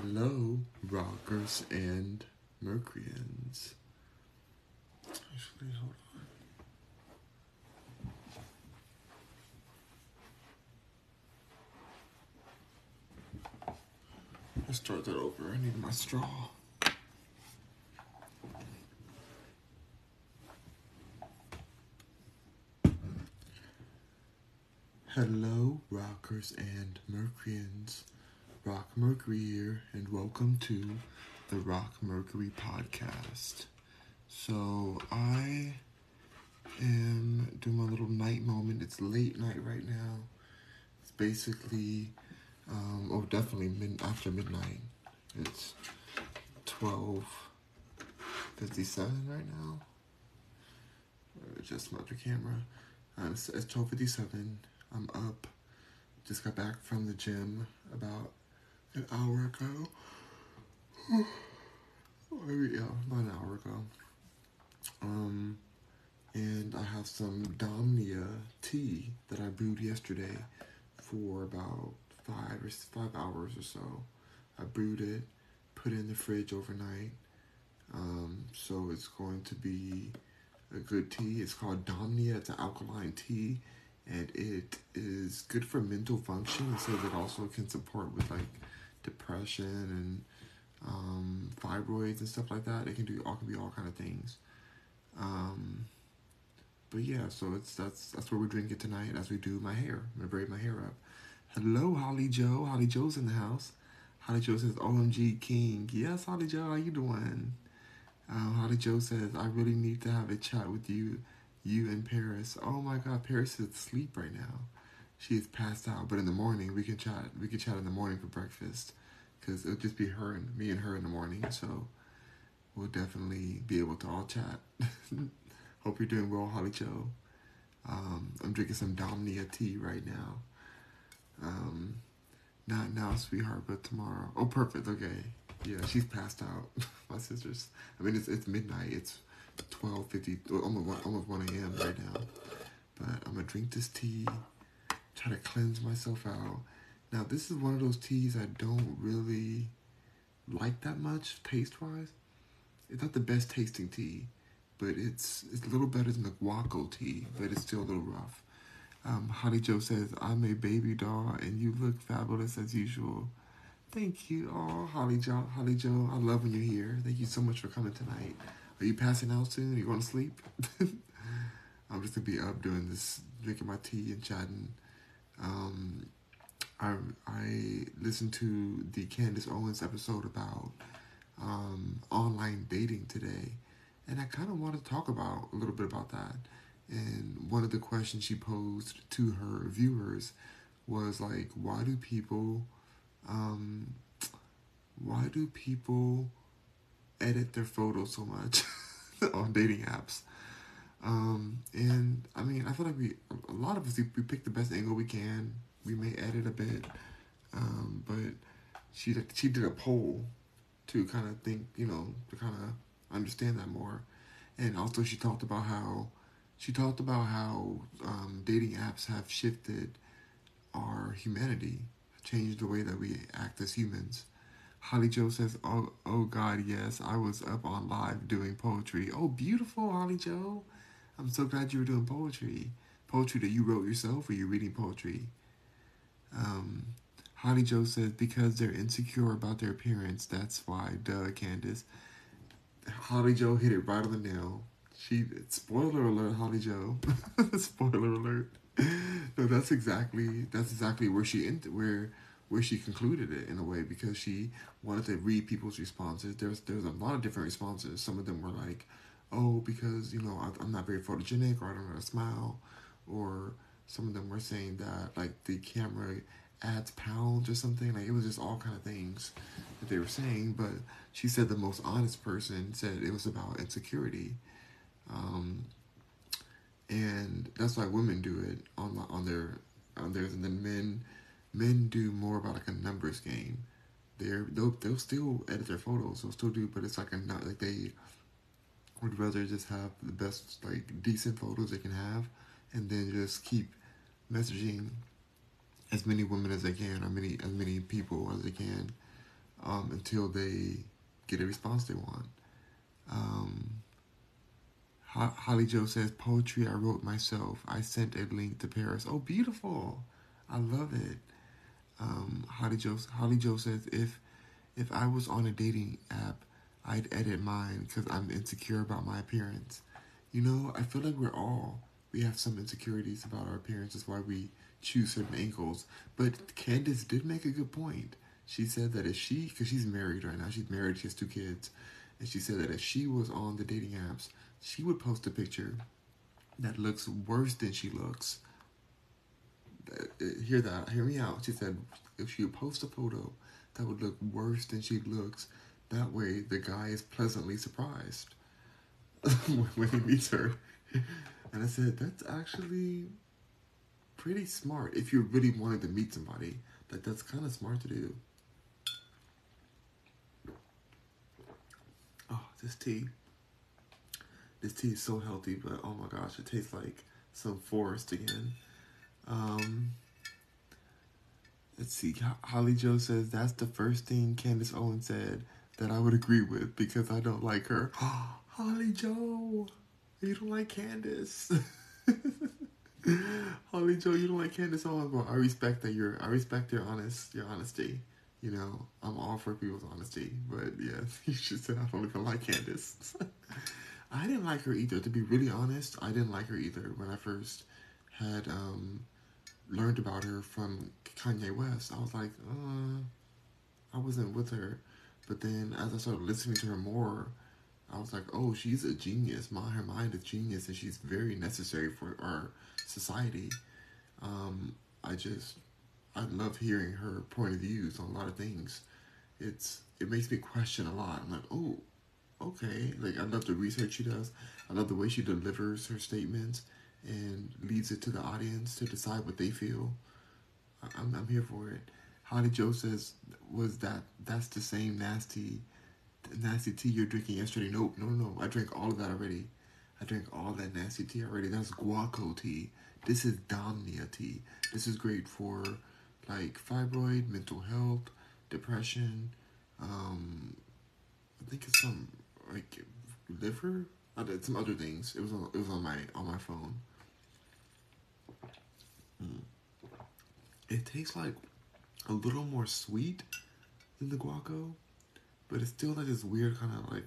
Hello, rockers and Mercuryans. Actually, hold on. Let's start that over. I need my straw. Hello, rockers and Mercuryans. Rock Mercury here, and welcome to the Rock Mercury podcast. So, I am doing my little night moment. It's late night right now. It's basically, um, oh, definitely mid- after midnight. It's 12.57 right now. Uh, Just my other camera. Um, it's, it's 12.57. I'm up. Just got back from the gym about an hour ago. Maybe, yeah, about an hour ago. Um, and I have some Domnia tea that I brewed yesterday for about five or five hours or so. I brewed it, put it in the fridge overnight. Um, so it's going to be a good tea. It's called Domnia. It's an alkaline tea, and it is good for mental function. It says it also can support with like depression and um, fibroids and stuff like that. It can do all can be all kind of things. Um, but yeah, so it's that's that's where we drink it tonight as we do my hair. I'm gonna braid my hair up. Hello, Holly Joe. Holly Joe's in the house. Holly Joe says, "OMG King." Yes, Holly Joe, how you doing? Um, Holly Joe says, "I really need to have a chat with you, you and Paris." Oh my God, Paris is asleep right now. She is passed out, but in the morning we can chat. We can chat in the morning for breakfast, cause it'll just be her and me and her in the morning. So we'll definitely be able to all chat. Hope you're doing well, Holly Joe. Um, I'm drinking some Domnia tea right now. Um, not now, sweetheart, but tomorrow. Oh, perfect. Okay. Yeah, she's passed out. My sister's. I mean, it's it's midnight. It's twelve fifty, almost one a.m. right now. But I'm gonna drink this tea. Try to cleanse myself out. Now, this is one of those teas I don't really like that much taste wise. It's not the best tasting tea, but it's it's a little better than the guaco tea, but it's still a little rough. Um, Holly Joe says, I'm a baby doll and you look fabulous as usual. Thank you. Oh, Holly Joe, Holly Joe, I love when you're here. Thank you so much for coming tonight. Are you passing out soon? Are you going to sleep? I'm just gonna be up doing this, drinking my tea and chatting. Um, I I listened to the Candace Owens episode about um, online dating today, and I kind of want to talk about a little bit about that. And one of the questions she posed to her viewers was like, why do people, um, why do people edit their photos so much on dating apps? Um, and I mean, I feel like we, a lot of us, we we pick the best angle we can. We may edit a bit, um, but she she did a poll to kind of think, you know, to kind of understand that more. And also, she talked about how she talked about how um, dating apps have shifted our humanity, changed the way that we act as humans. Holly Joe says, "Oh, oh God, yes, I was up on live doing poetry. Oh, beautiful, Holly Joe. I'm so glad you were doing poetry. Poetry that you wrote yourself, or you're reading poetry." Um, Holly Joe says, "Because they're insecure about their appearance. That's why." Duh, Candace. Holly Joe hit it right on the nail. She spoiler alert, Holly Joe. spoiler alert. No, that's exactly that's exactly where she end, where where she concluded it in a way because she wanted to read people's responses. There's there's a lot of different responses. Some of them were like, "Oh, because you know I, I'm not very photogenic, or I don't know smile," or some of them were saying that like the camera adds pounds or something. Like it was just all kind of things that they were saying. But she said the most honest person said it was about insecurity. Um, and that's why women do it on on their on theirs, and then men men do more about like a numbers game. They're they'll they'll still edit their photos, they'll still do, but it's like a like they would rather just have the best like decent photos they can have, and then just keep messaging as many women as they can or many as many people as they can um, until they get a response they want. Um, Holly Joe says, Poetry I wrote myself. I sent a link to Paris. Oh, beautiful. I love it. Um, Holly Joe, Holly Joe says, if if I was on a dating app, I'd edit mine because I'm insecure about my appearance. You know, I feel like we're all, we have some insecurities about our appearance. That's why we choose certain angles. But Candace did make a good point. She said that if she, because she's married right now, she's married, she has two kids, and she said that if she was on the dating apps, she would post a picture that looks worse than she looks. Uh, hear that? Hear me out. She said if she would post a photo that would look worse than she looks, that way the guy is pleasantly surprised when he meets her. And I said that's actually pretty smart if you really wanted to meet somebody. that that's kind of smart to do. Oh, this tea. This tea is so healthy, but oh my gosh, it tastes like some forest again. Um, let's see. Holly Joe says that's the first thing Candace Owen said that I would agree with because I don't like her. Holly Joe, you don't like Candace. Holly Joe, you don't like Candace Owens. Well, I respect that you're. I respect your honest, your honesty. You know, I'm all for people's honesty, but yeah, you should say I don't even like Candace. I didn't like her either. To be really honest, I didn't like her either when I first had um, learned about her from Kanye West. I was like, uh, I wasn't with her. But then as I started listening to her more, I was like, oh, she's a genius. My, her mind is genius, and she's very necessary for our society. Um, I just, I love hearing her point of views on a lot of things. It's it makes me question a lot. I'm like, oh, okay. Like I love the research she does. I love the way she delivers her statements and leaves it to the audience to decide what they feel. I'm, I'm here for it. Holly Joe says, was that, that's the same nasty, nasty tea you're drinking yesterday. Nope, no, no, I drank all of that already. I drank all that nasty tea already. That's guaco tea. This is Domnia tea. This is great for like fibroid, mental health, depression, um, I think it's some like liver. I did some other things. It was on it was on my on my phone. Mm. It tastes like a little more sweet than the guaco, but it's still like this weird kind of like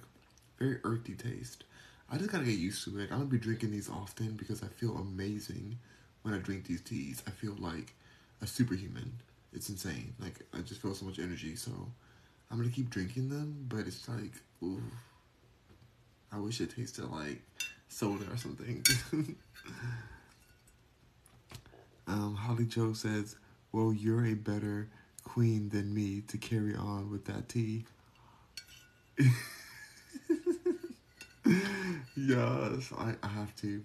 very earthy taste. I just gotta get used to it. I'm gonna be drinking these often because I feel amazing when I drink these teas. I feel like a superhuman. It's insane. Like I just feel so much energy. So I'm gonna keep drinking them, but it's like, ooh, I wish it tasted like soda or something. um, Holly Joe says, "Well, you're a better queen than me to carry on with that tea." yes, I, I have to.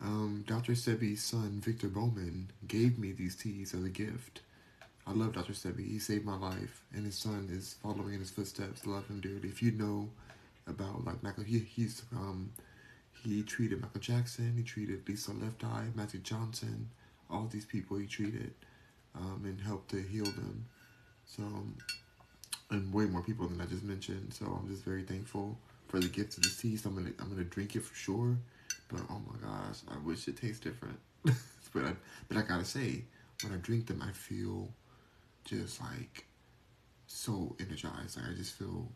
Um, Dr. Sebi's son, Victor Bowman, gave me these teas as a gift. I love Dr. Sebi. He saved my life, and his son is following in his footsteps. Love him dearly. If you know about like Michael, he, he's um, he treated Michael Jackson. He treated Lisa Left Eye, Magic Johnson. All these people he treated um, and help to heal them. So, and way more people than I just mentioned. So I'm just very thankful for the gift of the tea. So I'm gonna I'm gonna drink it for sure. But oh my gosh, I wish it tastes different. but I, but I gotta say, when I drink them, I feel just like so energized. Like I just feel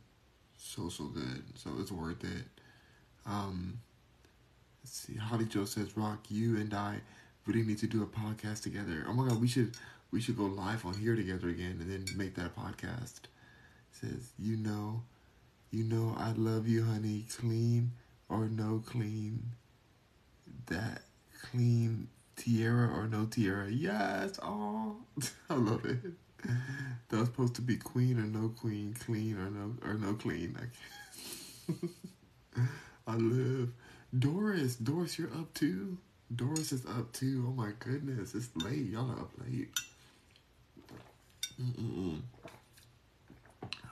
so so good. So it's worth it. Um, let's see. Holly Joe says, "Rock, you and I really need to do a podcast together. Oh my god, we should we should go live on here together again and then make that podcast." says, "You know, you know, I love you, honey. Clean or no clean. That clean." Tiara or no tiara? Yes, oh, I love it. that was supposed to be queen or no queen, clean or no or no clean. I, I live. Doris, Doris, you're up too. Doris is up too. Oh my goodness, it's late. Y'all are up late. Mm-mm-mm.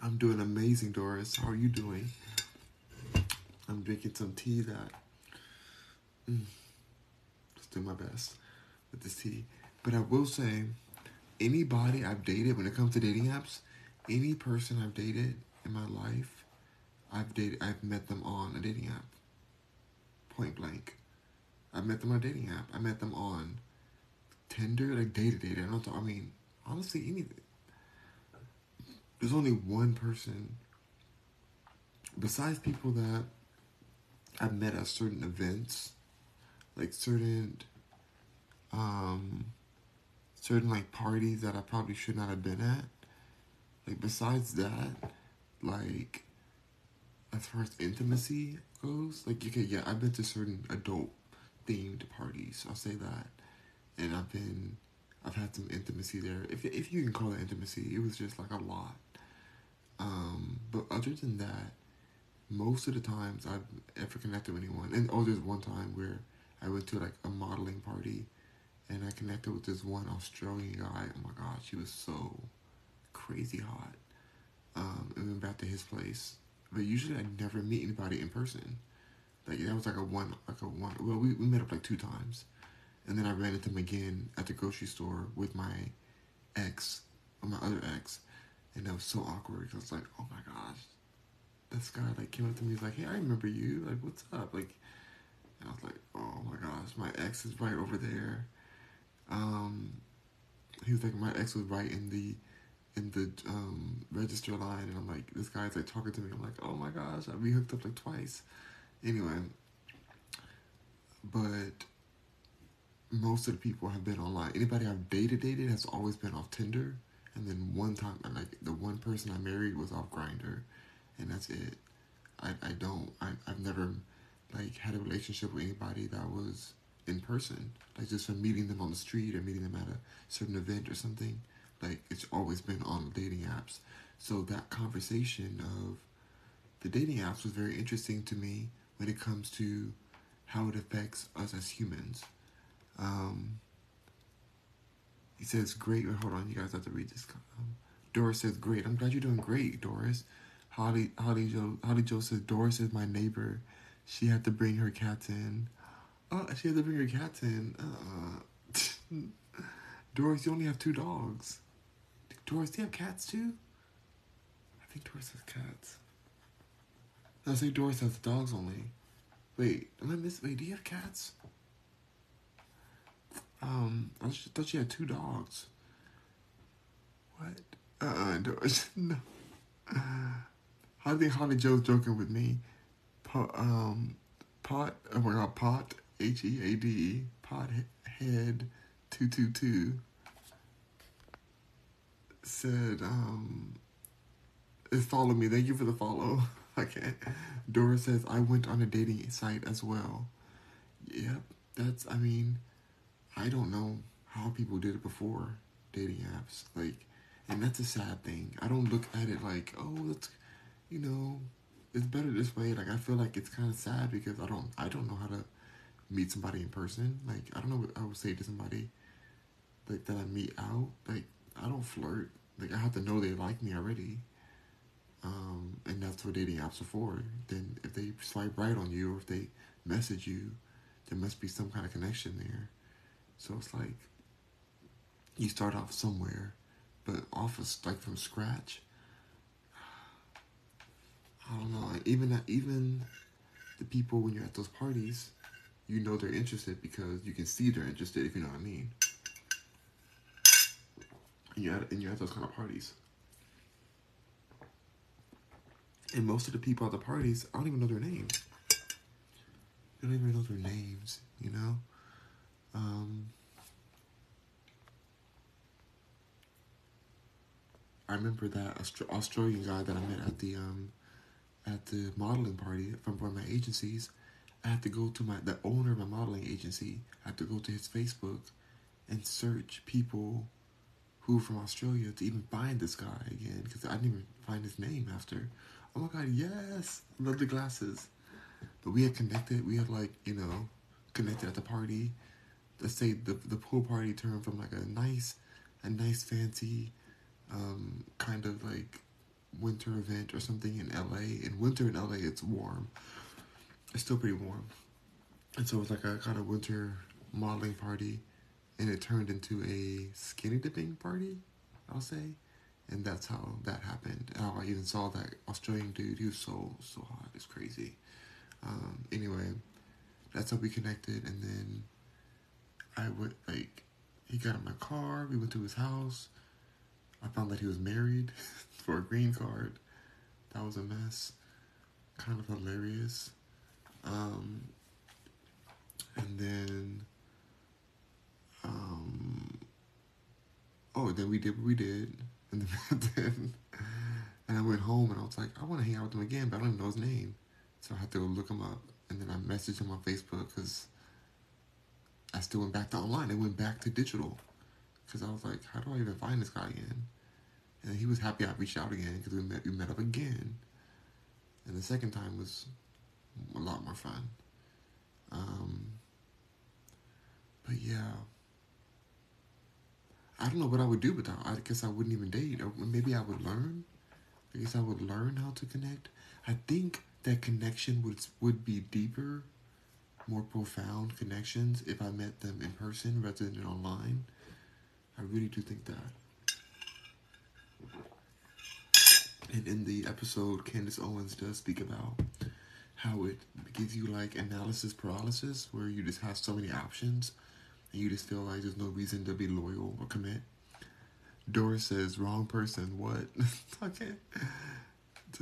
I'm doing amazing, Doris. How are you doing? I'm drinking some tea that. Mm, just do my best with this tea. But I will say, anybody I've dated when it comes to dating apps, any person I've dated in my life, I've dated, I've met them on a dating app. Point blank. I met them on a dating app. I met them on Tinder, like dated dated. I don't. I mean, honestly, anything. There's only one person besides people that I've met at certain events, like certain, um, certain like parties that I probably should not have been at. Like besides that, like as far as intimacy goes, like okay, yeah, I've been to certain adult themed parties. I'll say that, and I've been, I've had some intimacy there. If if you can call it intimacy, it was just like a lot. Um, but other than that, most of the times I've ever connected with anyone, and oh, there's one time where I went to like a modeling party, and I connected with this one Australian guy. Oh my god, she was so crazy hot. Um, and we went back to his place, but usually I never meet anybody in person. Like that was like a one, like a one. Well, we we met up like two times, and then I ran into him again at the grocery store with my ex, or my other ex, and that was so awkward. Cause I was like, oh my gosh, this guy like came up to me. He's like, hey, I remember you. Like, what's up? Like, and I was like, oh my gosh, my ex is right over there. Um, he was like, my ex was right in the in the um, register line, and I'm like, this guy's like talking to me. I'm like, oh my gosh, we hooked up like twice. Anyway, but most of the people have been online. Anybody I've dated dated has always been off Tinder, and then one time, like the one person I married was off Grindr, and that's it. I I don't I I've never like had a relationship with anybody that was in person, like just from meeting them on the street or meeting them at a certain event or something. Like it's always been on dating apps. So that conversation of the dating apps was very interesting to me when it comes to how it affects us as humans. Um, he says, great. Hold on, you guys have to read this. Um, Doris says, great. I'm glad you're doing great, Doris. Holly, Holly Joe, Holly Joe says, Doris is my neighbor. She had to bring her cats in. Oh, she had to bring her cats in. Uh, Doris, you only have two dogs. Doris, do you have cats too? I think Doris has cats. I say Doris has dogs only. Wait, am I miss? Wait, do you have cats? Um, I thought she had two dogs. What? Uh, uh Doris, no. I think Holly Joe's joking with me. Pot, um, pot. Oh my God, pot. H E A D. Pot head. Two two two said, um, it me. Thank you for the follow. okay. Dora says, I went on a dating site as well. Yep. That's, I mean, I don't know how people did it before dating apps. Like, and that's a sad thing. I don't look at it like, oh, that's, you know, it's better this way. Like, I feel like it's kind of sad because I don't, I don't know how to meet somebody in person. Like, I don't know what I would say to somebody like that I meet out. Like, I don't flirt. Like I have to know they like me already. Um, and that's what dating apps are for. Then if they swipe right on you or if they message you, there must be some kind of connection there. So it's like you start off somewhere, but off of, like from scratch. I don't know. Even that, even the people when you're at those parties, you know they're interested because you can see they're interested. If you know what I mean and you're at, and you're at those kind of parties. And most of the people at the parties, I don't even know their names. I don't even know their names, you know? Um, I remember that Australian guy that I met at the um, at the modeling party from one of my agencies. I had to go to my the owner of my modeling agency. I had to go to his Facebook and search people who from Australia to even find this guy again because I didn't even find his name after. Oh my god, yes, love the glasses. But we had connected. We had like you know connected at the party. Let's say the the pool party turned from like a nice, a nice fancy, um, kind of like winter event or something in LA. In winter in LA, it's warm. It's still pretty warm, and so it was like a kind of winter modeling party and it turned into a skinny dipping party, I'll say, and that's how that happened. I even saw that Australian dude. He was so so hot. It's crazy. Um, anyway, that's how we connected, and then I went like he got in my car. We went to his house. I found that he was married for a green card. That was a mess. Kind of hilarious. Um, and then, um, oh, then we did what we did, and then, and I went home and I was like, I want to hang out with him again, but I don't even know his name, so I had to go look him up, and then I messaged him on Facebook because I still went back to online. It went back to digital because I was like, how do I even find this guy again? And he was happy I reached out again because we met we met up again, and the second time was a lot more fun. Um, but yeah, I don't know what I would do without. I guess I wouldn't even date, or maybe I would learn. I guess I would learn how to connect. I think that connection would would be deeper, more profound connections if I met them in person rather than online. I really do think that. And in the episode, Candace Owens does speak about how it gives you like analysis paralysis, where you just have so many options and you just feel like there's no reason to be loyal or commit. Doris says, wrong person, what? okay.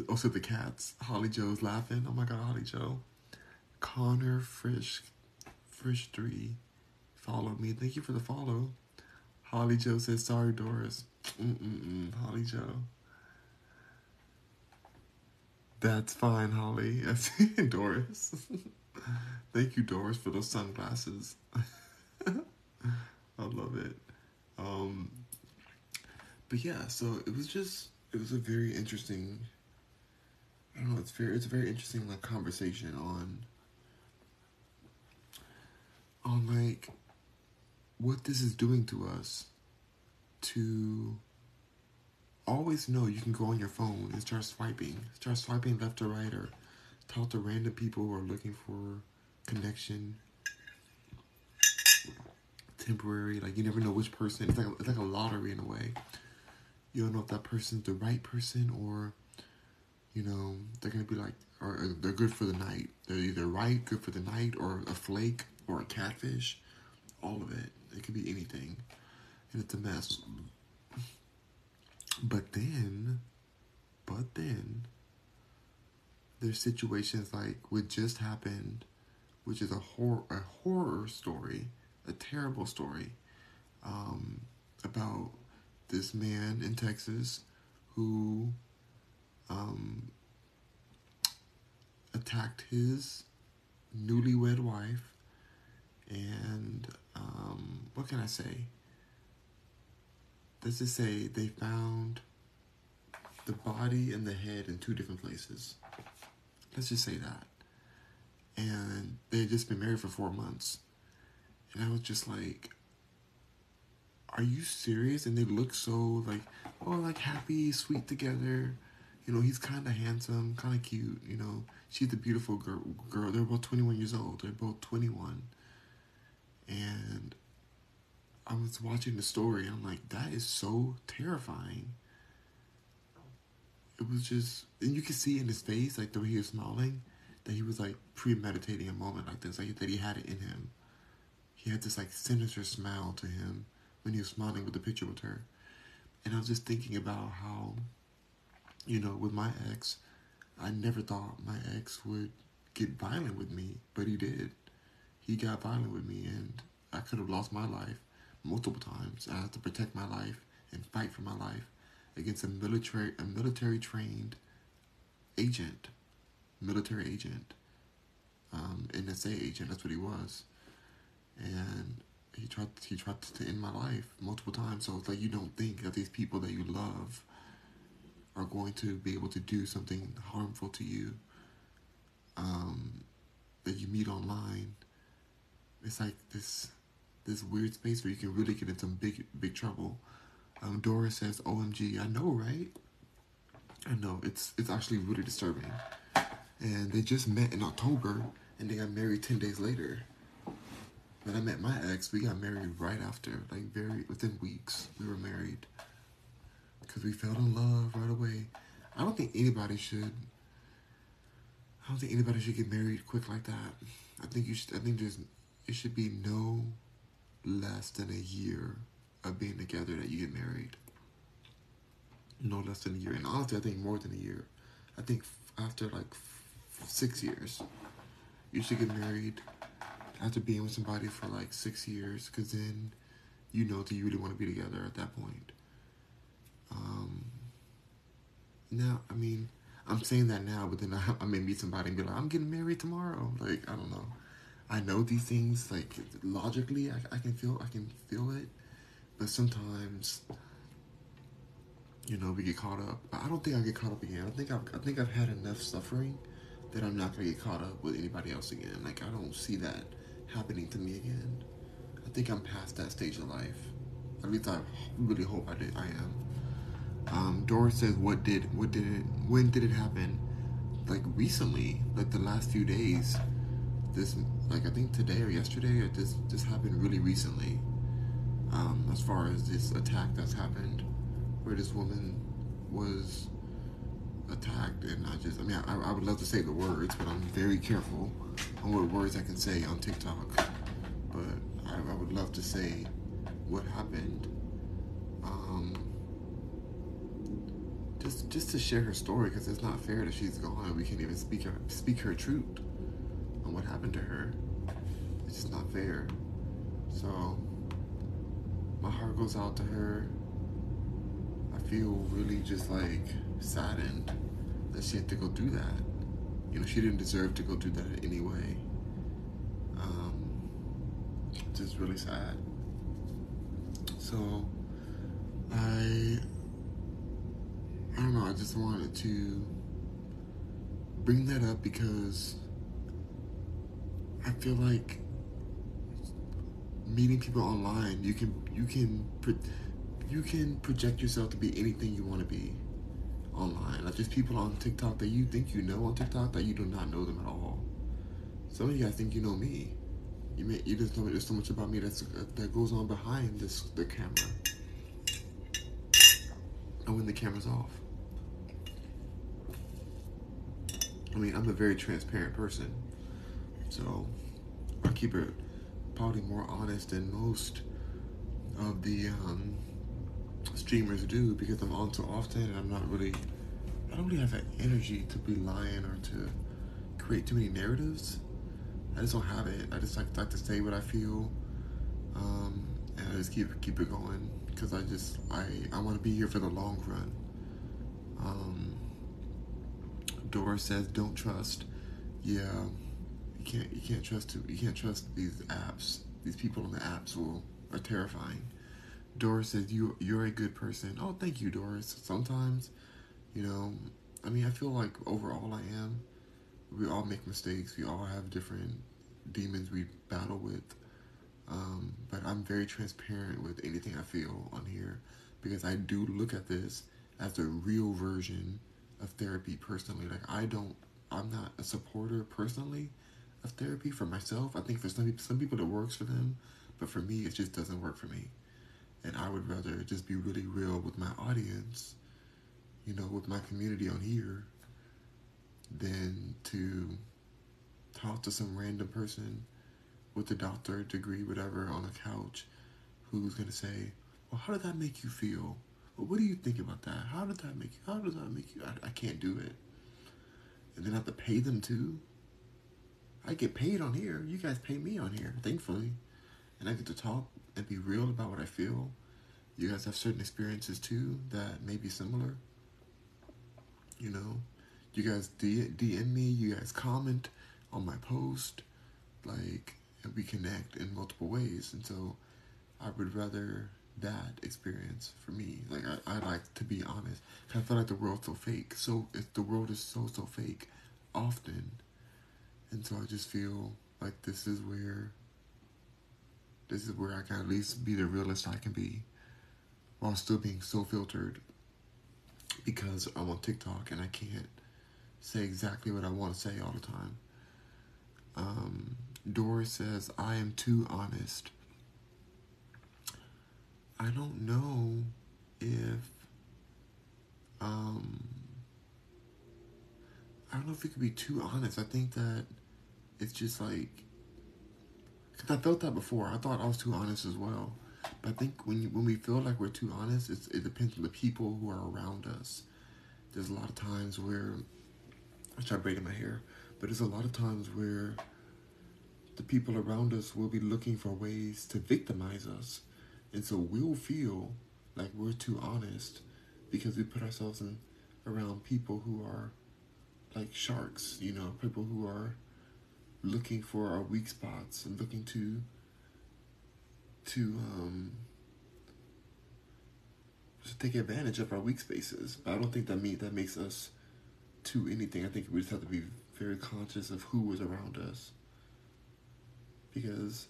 Also, the cats. Holly Joe's laughing. Oh my god, Holly Joe. Connor Frisch, Frisch 3. Follow me. Thank you for the follow. Holly Joe says, sorry, Doris. Mm-mm-mm. Holly Joe. That's fine, Holly. I see, Doris. Thank you, Doris, for those sunglasses. I love it. Um, but yeah, so it was just it was a very interesting. I don't know. It's very it's a very interesting like conversation on on like what this is doing to us to always know you can go on your phone and start swiping. Start swiping left to right or talk to random people who are looking for connection. Temporary, like you never know which person. It's like a, it's like a lottery in a way. You don't know if that person's the right person or, you know, they're gonna be like, or they're good for the night. They're either right, good for the night, or a flake, or a catfish. All of it. It could be anything, and it's a mess. But then, but then, there's situations like what just happened, which is a horror, a horror story, a terrible story, um, about this man in Texas who um, attacked his newlywed wife, and um, what can I say? let's just say they found the body and the head in two different places. Let's just say that. And they had just been married for four months. And I was just like, are you serious? And they look so like, oh, like happy, sweet together. You know, he's kind of handsome, kind of cute. You know, she's a beautiful girl. Girl, they're both 21 years old. They're both 21. And I was watching the story and I'm like, that is so terrifying. It was just, and you could see in his face, like the way he was smiling, that he was like premeditating a moment like this, like that he had it in him. He had this like sinister smile to him when he was smiling with the picture with her. And I was just thinking about how, you know, with my ex, I never thought my ex would get violent with me, but he did. He got violent with me, and I could have lost my life multiple times. I had to protect my life and fight for my life against a military a military trained agent, military agent, um, NSA agent. That's what he was, and he tried he tried to end my life multiple times. So it's like you don't think that these people that you love are going to be able to do something harmful to you. Um, that you meet online. It's like this this weird space where you can really get into big big trouble. Um, Dora says, "OMG, I know, right? I know. It's it's actually really disturbing." And they just met in October, and they got married ten days later. When I met my ex, we got married right after, like very within weeks. We were married because we fell in love right away. I don't think anybody should. I don't think anybody should get married quick like that. I think you should. I think there's. It should be no less than a year of being together that you get married. No less than a year, and honestly, I think more than a year. I think after like six years, you should get married after being with somebody for like six years, because then you know that you really want to be together at that point. Um, now, I mean, I'm saying that now, but then I, I may meet somebody and be like, I'm getting married tomorrow. Like, I don't know. I know these things, like, logically, I, I can feel, I can feel it. But sometimes, you know, we get caught up. I don't think I'll get caught up again. I think I've, I think I've had enough suffering that I'm not gonna get caught up with anybody else again. Like, I don't see that happening to me again. I think I'm past that stage of life. At least I really hope I did. I am. Um, Doris says, "What did? What did it? When did it happen? Like recently? Like the last few days? This, like I think today or yesterday, or this this happened really recently. Um, as far as this attack that's happened, where this woman was attacked, and I just, I mean, I, I would love to say the words, but I'm very careful on what words I can say on TikTok. But I, I would love to say what happened." Um, just just to share her story because it's not fair that she's gone. We can't even speak her speak her truth on what happened to her. It's just not fair. So my heart goes out to her. I feel really just like saddened that she had to go through that. You know, she didn't deserve to go through that anyway. Um, just really sad. So I I don't know, I just wanted to bring that up because I feel like meeting people online, you can you can you can project yourself to be anything you want to be online. Like there's people on TikTok that you think you know on TikTok that you do not know them at all. Some of you guys think you know me. You may you just know there's so much about me that's that goes on behind this the camera. And when the camera's off. I mean, I'm a very transparent person, so I keep it probably more honest than most of the um, streamers do because I'm on so often and I'm not really, I don't really have that energy to be lying or to create too many narratives. I just don't have it. I just like, like to say what I feel, um, and I just keep keep it going because I just I I want to be here for the long run. Um, Doris says don't trust. Yeah, you can't you can't trust you can't trust these apps. These people on the apps will are terrifying. Doris says you you're a good person. Oh, thank you, Doris. Sometimes, you know, I mean, I feel like overall I am. We all make mistakes. We all have different demons we battle with. Um, but I'm very transparent with anything I feel on here because I do look at this as the real version of therapy personally. Like I don't, I'm not a supporter personally of therapy for myself. I think for some some people it works for them, but for me, it just doesn't work for me. And I would rather just be really real with my audience, you know, with my community on here, than to talk to some random person with a doctorate degree, whatever, on a couch, who's gonna say, "Well, how did that make you feel?" But what do you think about that? How did that make you? How does that make you? I, I can't do it. And then I have to pay them too. I get paid on here. You guys pay me on here, thankfully. And I get to talk and be real about what I feel. You guys have certain experiences too that may be similar. You know, you guys DM me, you guys comment on my post, like, and we connect in multiple ways. And so I would rather that experience for me. Like I, I like to be honest. I feel like the world's so fake. So if the world is so so fake, often, and so I just feel like this is where. This is where I can at least be the realest I can be, while still being so filtered. Because I'm on TikTok and I can't say exactly what I want to say all the time. Um, Doris says I am too honest. I don't know if um I don't know if we could be too honest. I think that it's just like, cause I felt that before. I thought I was too honest as well. But I think when you, when we feel like we're too honest, it's, it depends on the people who are around us. There's a lot of times where I try braiding my hair, but there's a lot of times where the people around us will be looking for ways to victimize us, and so we'll feel like we're too honest because we put ourselves in around people who are like sharks, you know, people who are looking for our weak spots and looking to to um to take advantage of our weak spaces. But I don't think that mean that makes us to anything. I think we just have to be very conscious of who is around us. Because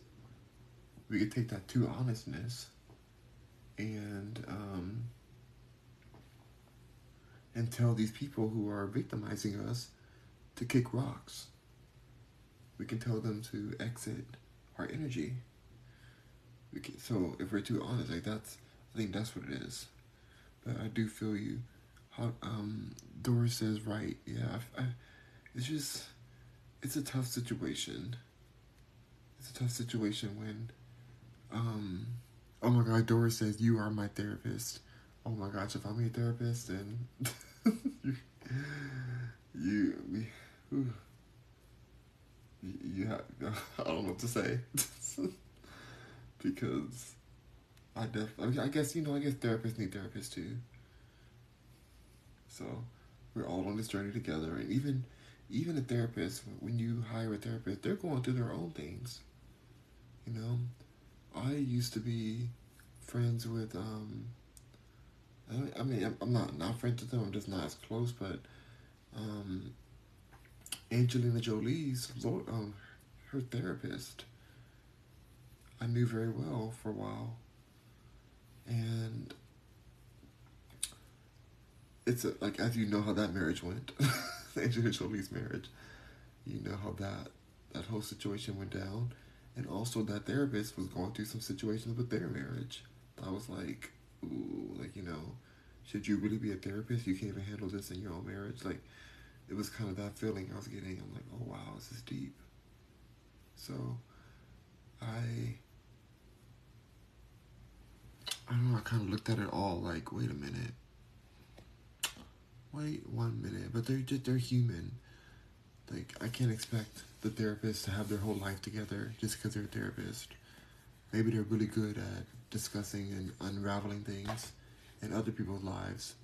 we could take that too honestness and um and tell these people who are victimizing us to kick rocks. We can tell them to exit our energy. We can, so if we're too honest, like that's, I think that's what it is. But I do feel you. How um, Doris says right. Yeah, I, I, it's just, it's a tough situation. It's a tough situation when, um, oh my God, Doris says you are my therapist. Oh my gosh, if I'm your therapist, then you, you, you, you have, I don't know what to say. because I def, I, mean, I guess, you know, I guess therapists need therapists too. So we're all on this journey together. And even, even a therapist, when you hire a therapist, they're going through their own things. You know, I used to be friends with, um, I mean, I'm not not friends with them. I'm just not as close. But um, Angelina Jolie's um, her therapist, I knew very well for a while, and it's a, like as you know how that marriage went, Angelina Jolie's marriage, you know how that that whole situation went down, and also that therapist was going through some situations with their marriage. I was like, ooh, like, you know, should you really be a therapist? You can't even handle this in your own marriage. Like, it was kind of that feeling I was getting. I'm like, oh wow, this is deep. So, I, I don't know. I kind of looked at it all like, wait a minute, wait one minute. But they're just they're human. Like, I can't expect the therapist to have their whole life together just because they're a therapist. Maybe they're really good at discussing and unraveling things in other people's lives.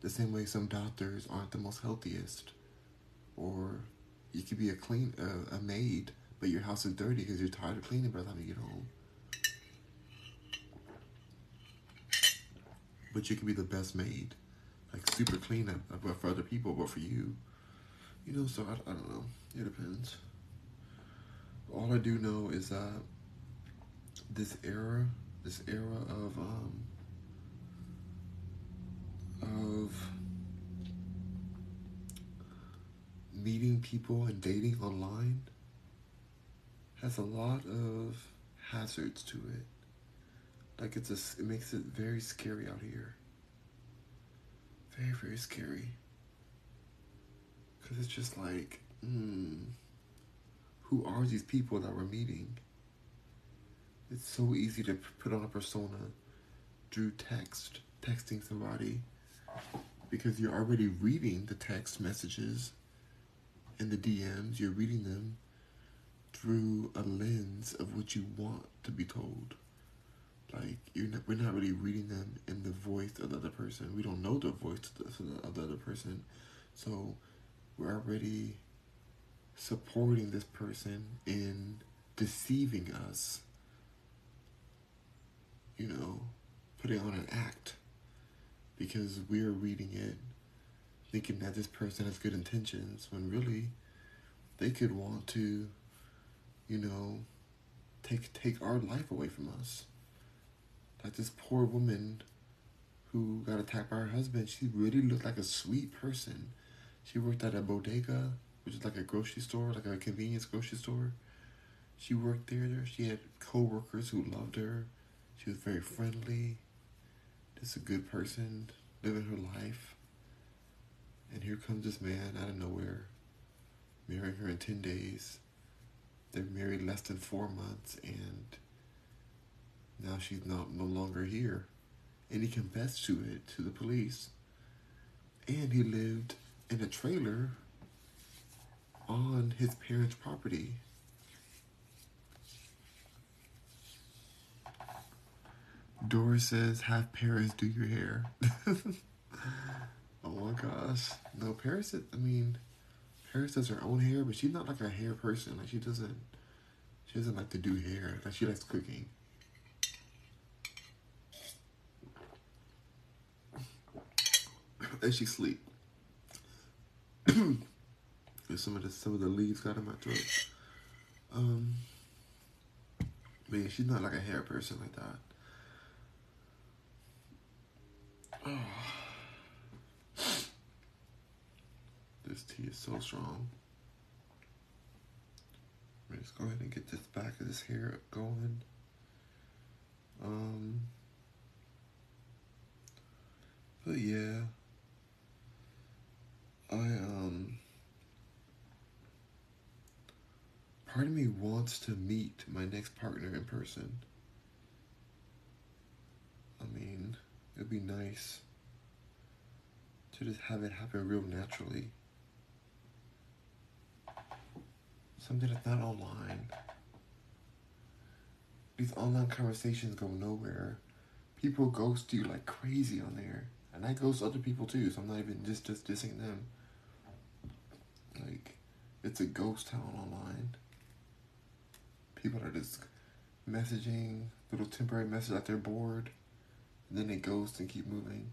The same way some doctors aren't the most healthiest, or you could be a clean uh, a maid, but your house is dirty because you're tired of cleaning by the time you get home. But you could be the best maid, like super clean up for other people, but for you, you know. So I, I don't know. It depends. All I do know is that this era, this era of um, of meeting people and dating online has a lot of hazards to it. Like it's a, it makes it very scary out here. Very, very scary. Because it's just like, hmm, who are these people that we're meeting? It's so easy to put on a persona through text, texting somebody because you're already reading the text messages and the DMs, you're reading them through a lens of what you want to be told. Like you're not, we're not really reading them in the voice of the other person. We don't know the voice of the other person, so we're already supporting this person in deceiving us. You know, putting on an act because we're reading it thinking that this person has good intentions when really they could want to, you know, take take our life away from us. Like this poor woman who got attacked by her husband, she really looked like a sweet person. She worked at a bodega, which is like a grocery store, like a convenience grocery store. She worked there. She had co-workers who loved her. She was very friendly just a good person living her life. And here comes this man out of nowhere, marrying her in 10 days. They're married less than four months, and now she's not, no longer here. And he confessed to it to the police. And he lived in a trailer on his parents' property. Doris says, have Paris do your hair. oh my gosh. No, Paris, I mean, Paris does her own hair, but she's not like a hair person. Like, she doesn't, she doesn't like to do hair. Like, she likes cooking. And she sleep. some of the some of the leaves got in my throat. Um, man, she's not like a hair person like that. This tea is so strong. Let's go ahead and get this back of this hair going. Um, but yeah, I um, part of me wants to meet my next partner in person. I mean, it'd be nice to just have it happen real naturally. Something that's not online. These online conversations go nowhere. People ghost you like crazy on there. And I ghost other people too, so I'm not even just just dissing them. Like, it's a ghost town online. People are just messaging little temporary message that they're bored, and then they ghost and keep moving.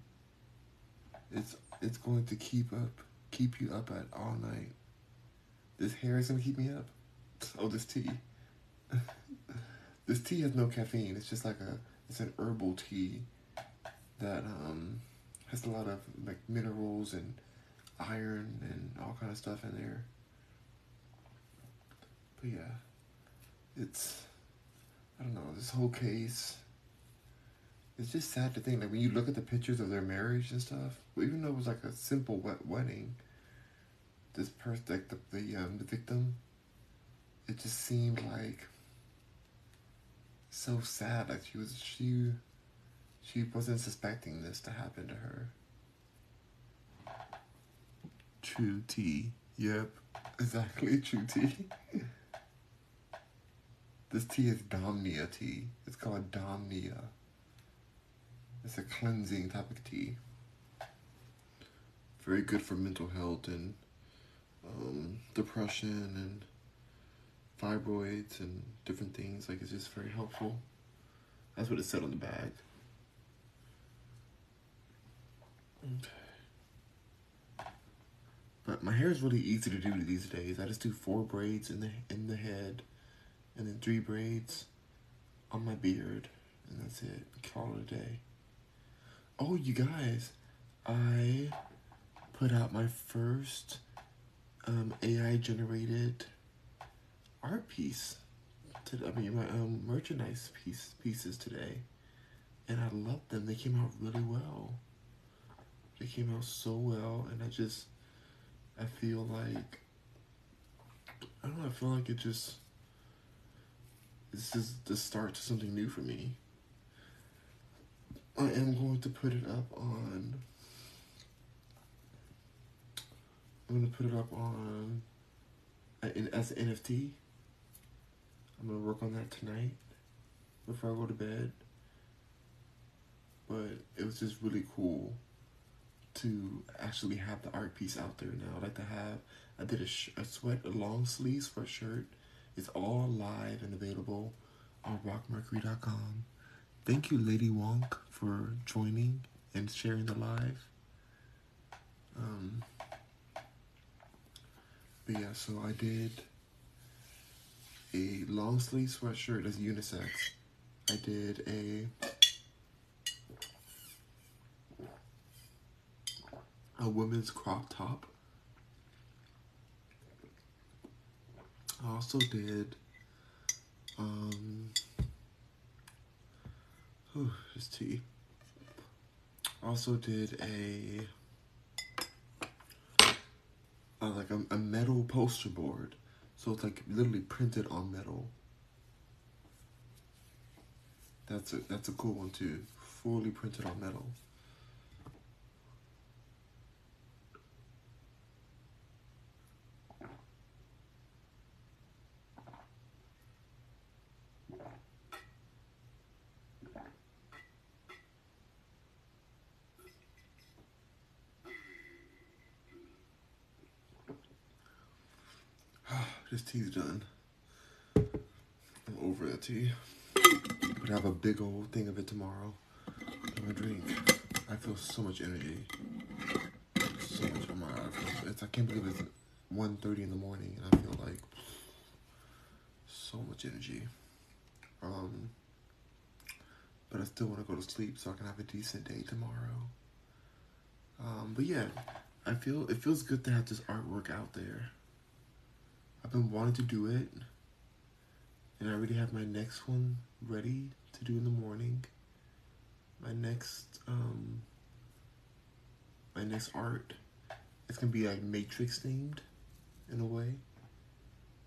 It's it's going to keep up, keep you up at all night. This hair is gonna keep me up. Oh, this tea. this tea has no caffeine. It's just like a, it's an herbal tea that um has a lot of like minerals and iron and all kind of stuff in there. But yeah, it's I don't know this whole case. It's just sad to think like when you look at the pictures of their marriage and stuff. Even though it was like a simple wet wedding, this person, like the the um the victim, it just seemed like so sad. Like she was she she wasn't suspecting this to happen to her. True tea. Yep, exactly true tea. this tea is Domnia tea. It's called Domnia. It's a cleansing type of tea. Very good for mental health and um, depression and fibroids and different things. Like it's just very helpful. That's what it said on the bag. Okay. But my hair is really easy to do these days. I just do four braids in the in the head, and then three braids on my beard, and that's it. Call it a day. Oh, you guys, I put out my first um, AI generated art piece. To, I mean, my um, merchandise piece pieces today, and I love them. They came out really well. They came out so well, and I just, I feel like, I don't know. I feel like it just, this is the start to something new for me. I am going to put it up on I'm gonna put it up on uh, as an NFT. I'm gonna work on that tonight before I go to bed. But it was just really cool to actually have the art piece out there now. I like to have. I did a, a sweat a long sleeve sweatshirt. It's all live and available on rockmercury.com. Thank you, Lady Wonk, for joining and sharing the live. Um, but yeah, so I did a long sleeve sweatshirt that's unisex. I did a a woman's crop top. I also did um oh, this tea. Also did a uh, like a, a metal poster board. So it's like literally printed on metal. That's a that's a cool one too. Fully printed on metal. this tea's done. I'm over the tea. But I have a big old thing of it tomorrow. I'm gonna drink. I feel so much energy. So much. Oh my I, it's, I can't believe it's 1.30 in the morning and I feel like so much energy. Um, but I still want to go to sleep so I can have a decent day tomorrow. Um, but yeah, I feel it feels good to have this artwork out there. I've been wanting to do it, and I already have my next one ready to do in the morning. My next, um, my next art, it's gonna be like Matrix themed, in a way.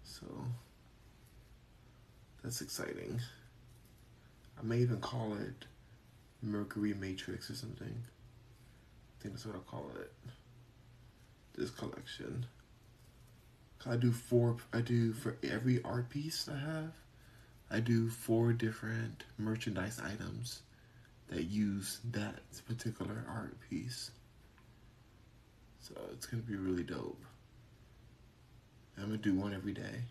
So that's exciting. I may even call it Mercury Matrix or something. I think that's what I'll call it. This collection. I do four, I do for every art piece I have, I do four different merchandise items that use that particular art piece. So it's gonna be really dope. I'm gonna do one every day.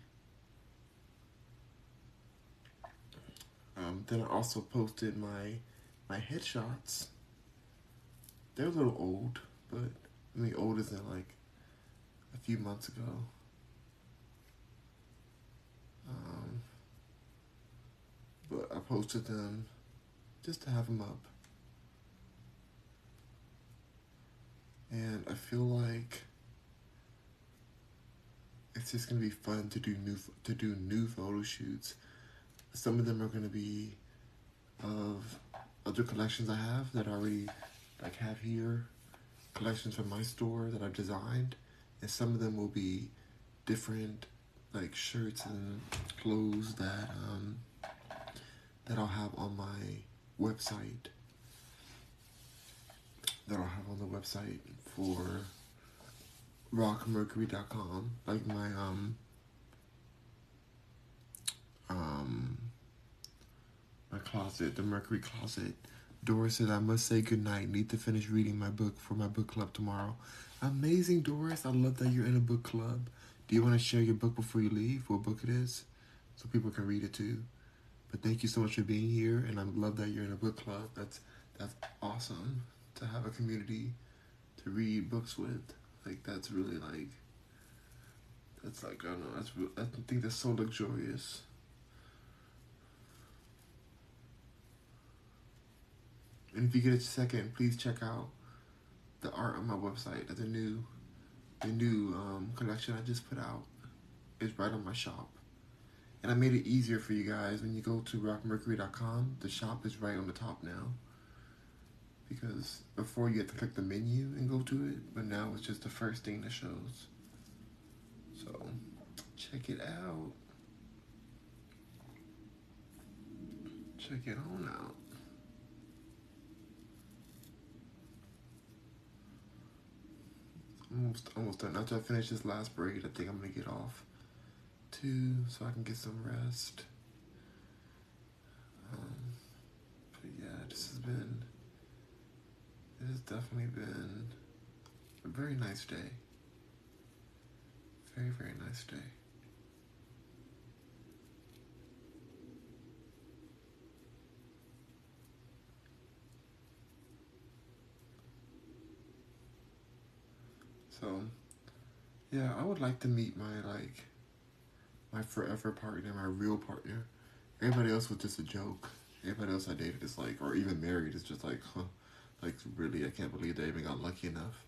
Um, then I also posted my my headshots. They're a little old, but I mean old isn't like a few months ago. Um, but I posted them just to have them up. And I feel like it's just gonna be fun to do new to do new photo shoots. Some of them are gonna be of other collections I have that I already like have here, collections from my store that I've designed, and some of them will be different like shirts and clothes that um, that I'll have on my website. That I'll have on the website for rockmercury.com. Like my um um my closet, the Mercury closet. Doris said I must say goodnight. Need to finish reading my book for my book club tomorrow. Amazing, Doris. I love that you're in a book club. Do you want to share your book before you leave? What book it is? So people can read it too. But thank you so much for being here and I love that you're in a book club. That's that's awesome to have a community to read books with. Like that's really like that's like I don't know, that's I think that's so luxurious. And if you get a second, please check out the art on my website. The new the new um, collection I just put out is right on my shop. And I made it easier for you guys when you go to rockmercury.com. The shop is right on the top now. Because before you had to click the menu and go to it, but now it's just the first thing that shows. So check it out. Check it on out. Almost almost done. After I finish this last braid, I think I'm gonna get off too, so I can get some rest. Um, but yeah, this has been. It has definitely been a very nice day. Very very nice day. So, yeah, I would like to meet my like my forever partner, my real partner. Everybody else was just a joke. Everybody else I dated is like, or even married is just like, huh, like really, I can't believe they even got lucky enough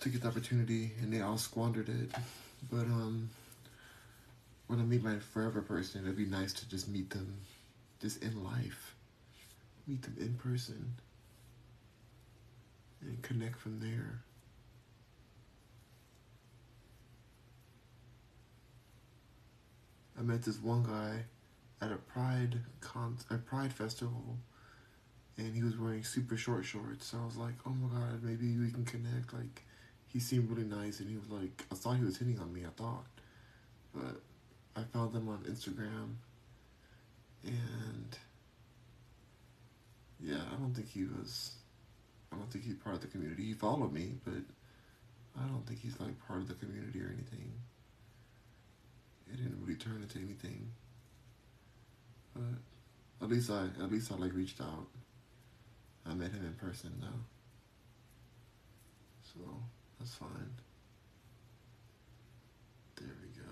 to get the opportunity, and they all squandered it. But um, when I meet my forever person, it'd be nice to just meet them, just in life, meet them in person and connect from there. I met this one guy at a pride con a pride festival and he was wearing super short shorts. So I was like, oh my god, maybe we can connect. Like, he seemed really nice, and he was like, I thought he was hitting on me, I thought. But I found him on Instagram, and yeah, I don't think he was I don't think he's part of the community. He followed me, but I don't think he's like part of the community or anything. It didn't really turn into anything. But at least I at least I like reached out. I met him in person though. So that's fine. There we go.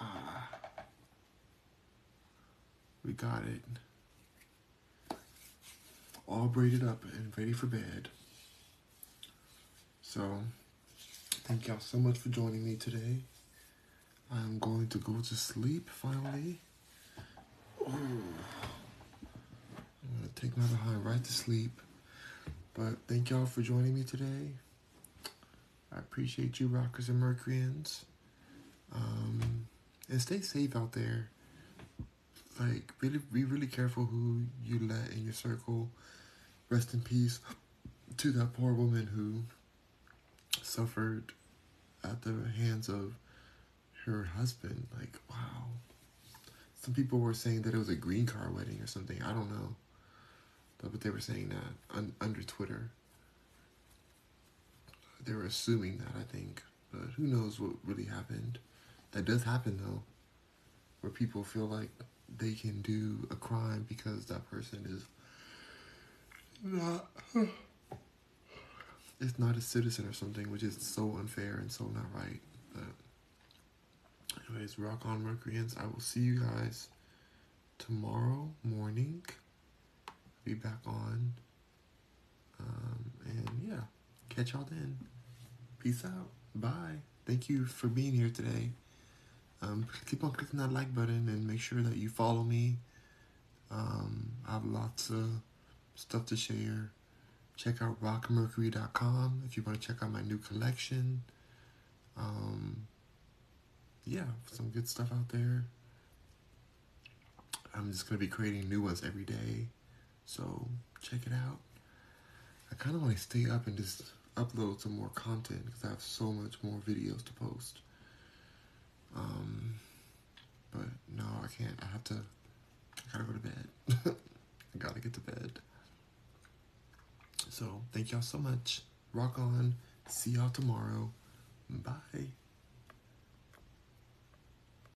Ah. We got it. All braided up and ready for bed. So, thank y'all so much for joining me today. I'm going to go to sleep finally. I'm gonna take my behind right to sleep. But thank y'all for joining me today. I appreciate you, Rockers and Mercuryans. Um, and stay safe out there. Like, really, be really careful who you let in your circle. Rest in peace to that poor woman who suffered at the hands of her husband. Like, wow. Some people were saying that it was a green card wedding or something. I don't know. But they were saying that un- under Twitter. They were assuming that, I think. But who knows what really happened. That does happen, though. Where people feel like they can do a crime because that person is not is not a citizen or something, which is so unfair and so not right. But anyways, rock on Mercuryans. I will see you guys tomorrow morning. Be back on. Um, and yeah, catch y'all then. Peace out. Bye. Thank you for being here today. Um, keep on clicking that like button and make sure that you follow me. Um, I have lots of stuff to share. Check out rockmercury.com if you want to check out my new collection. Um, yeah, some good stuff out there. I'm just going to be creating new ones every day. So check it out. I kind of want to stay up and just upload some more content because I have so much more videos to post. Um, but no, I can't. I have to. I gotta go to bed. I gotta get to bed. So thank y'all so much. Rock on. See y'all tomorrow. Bye.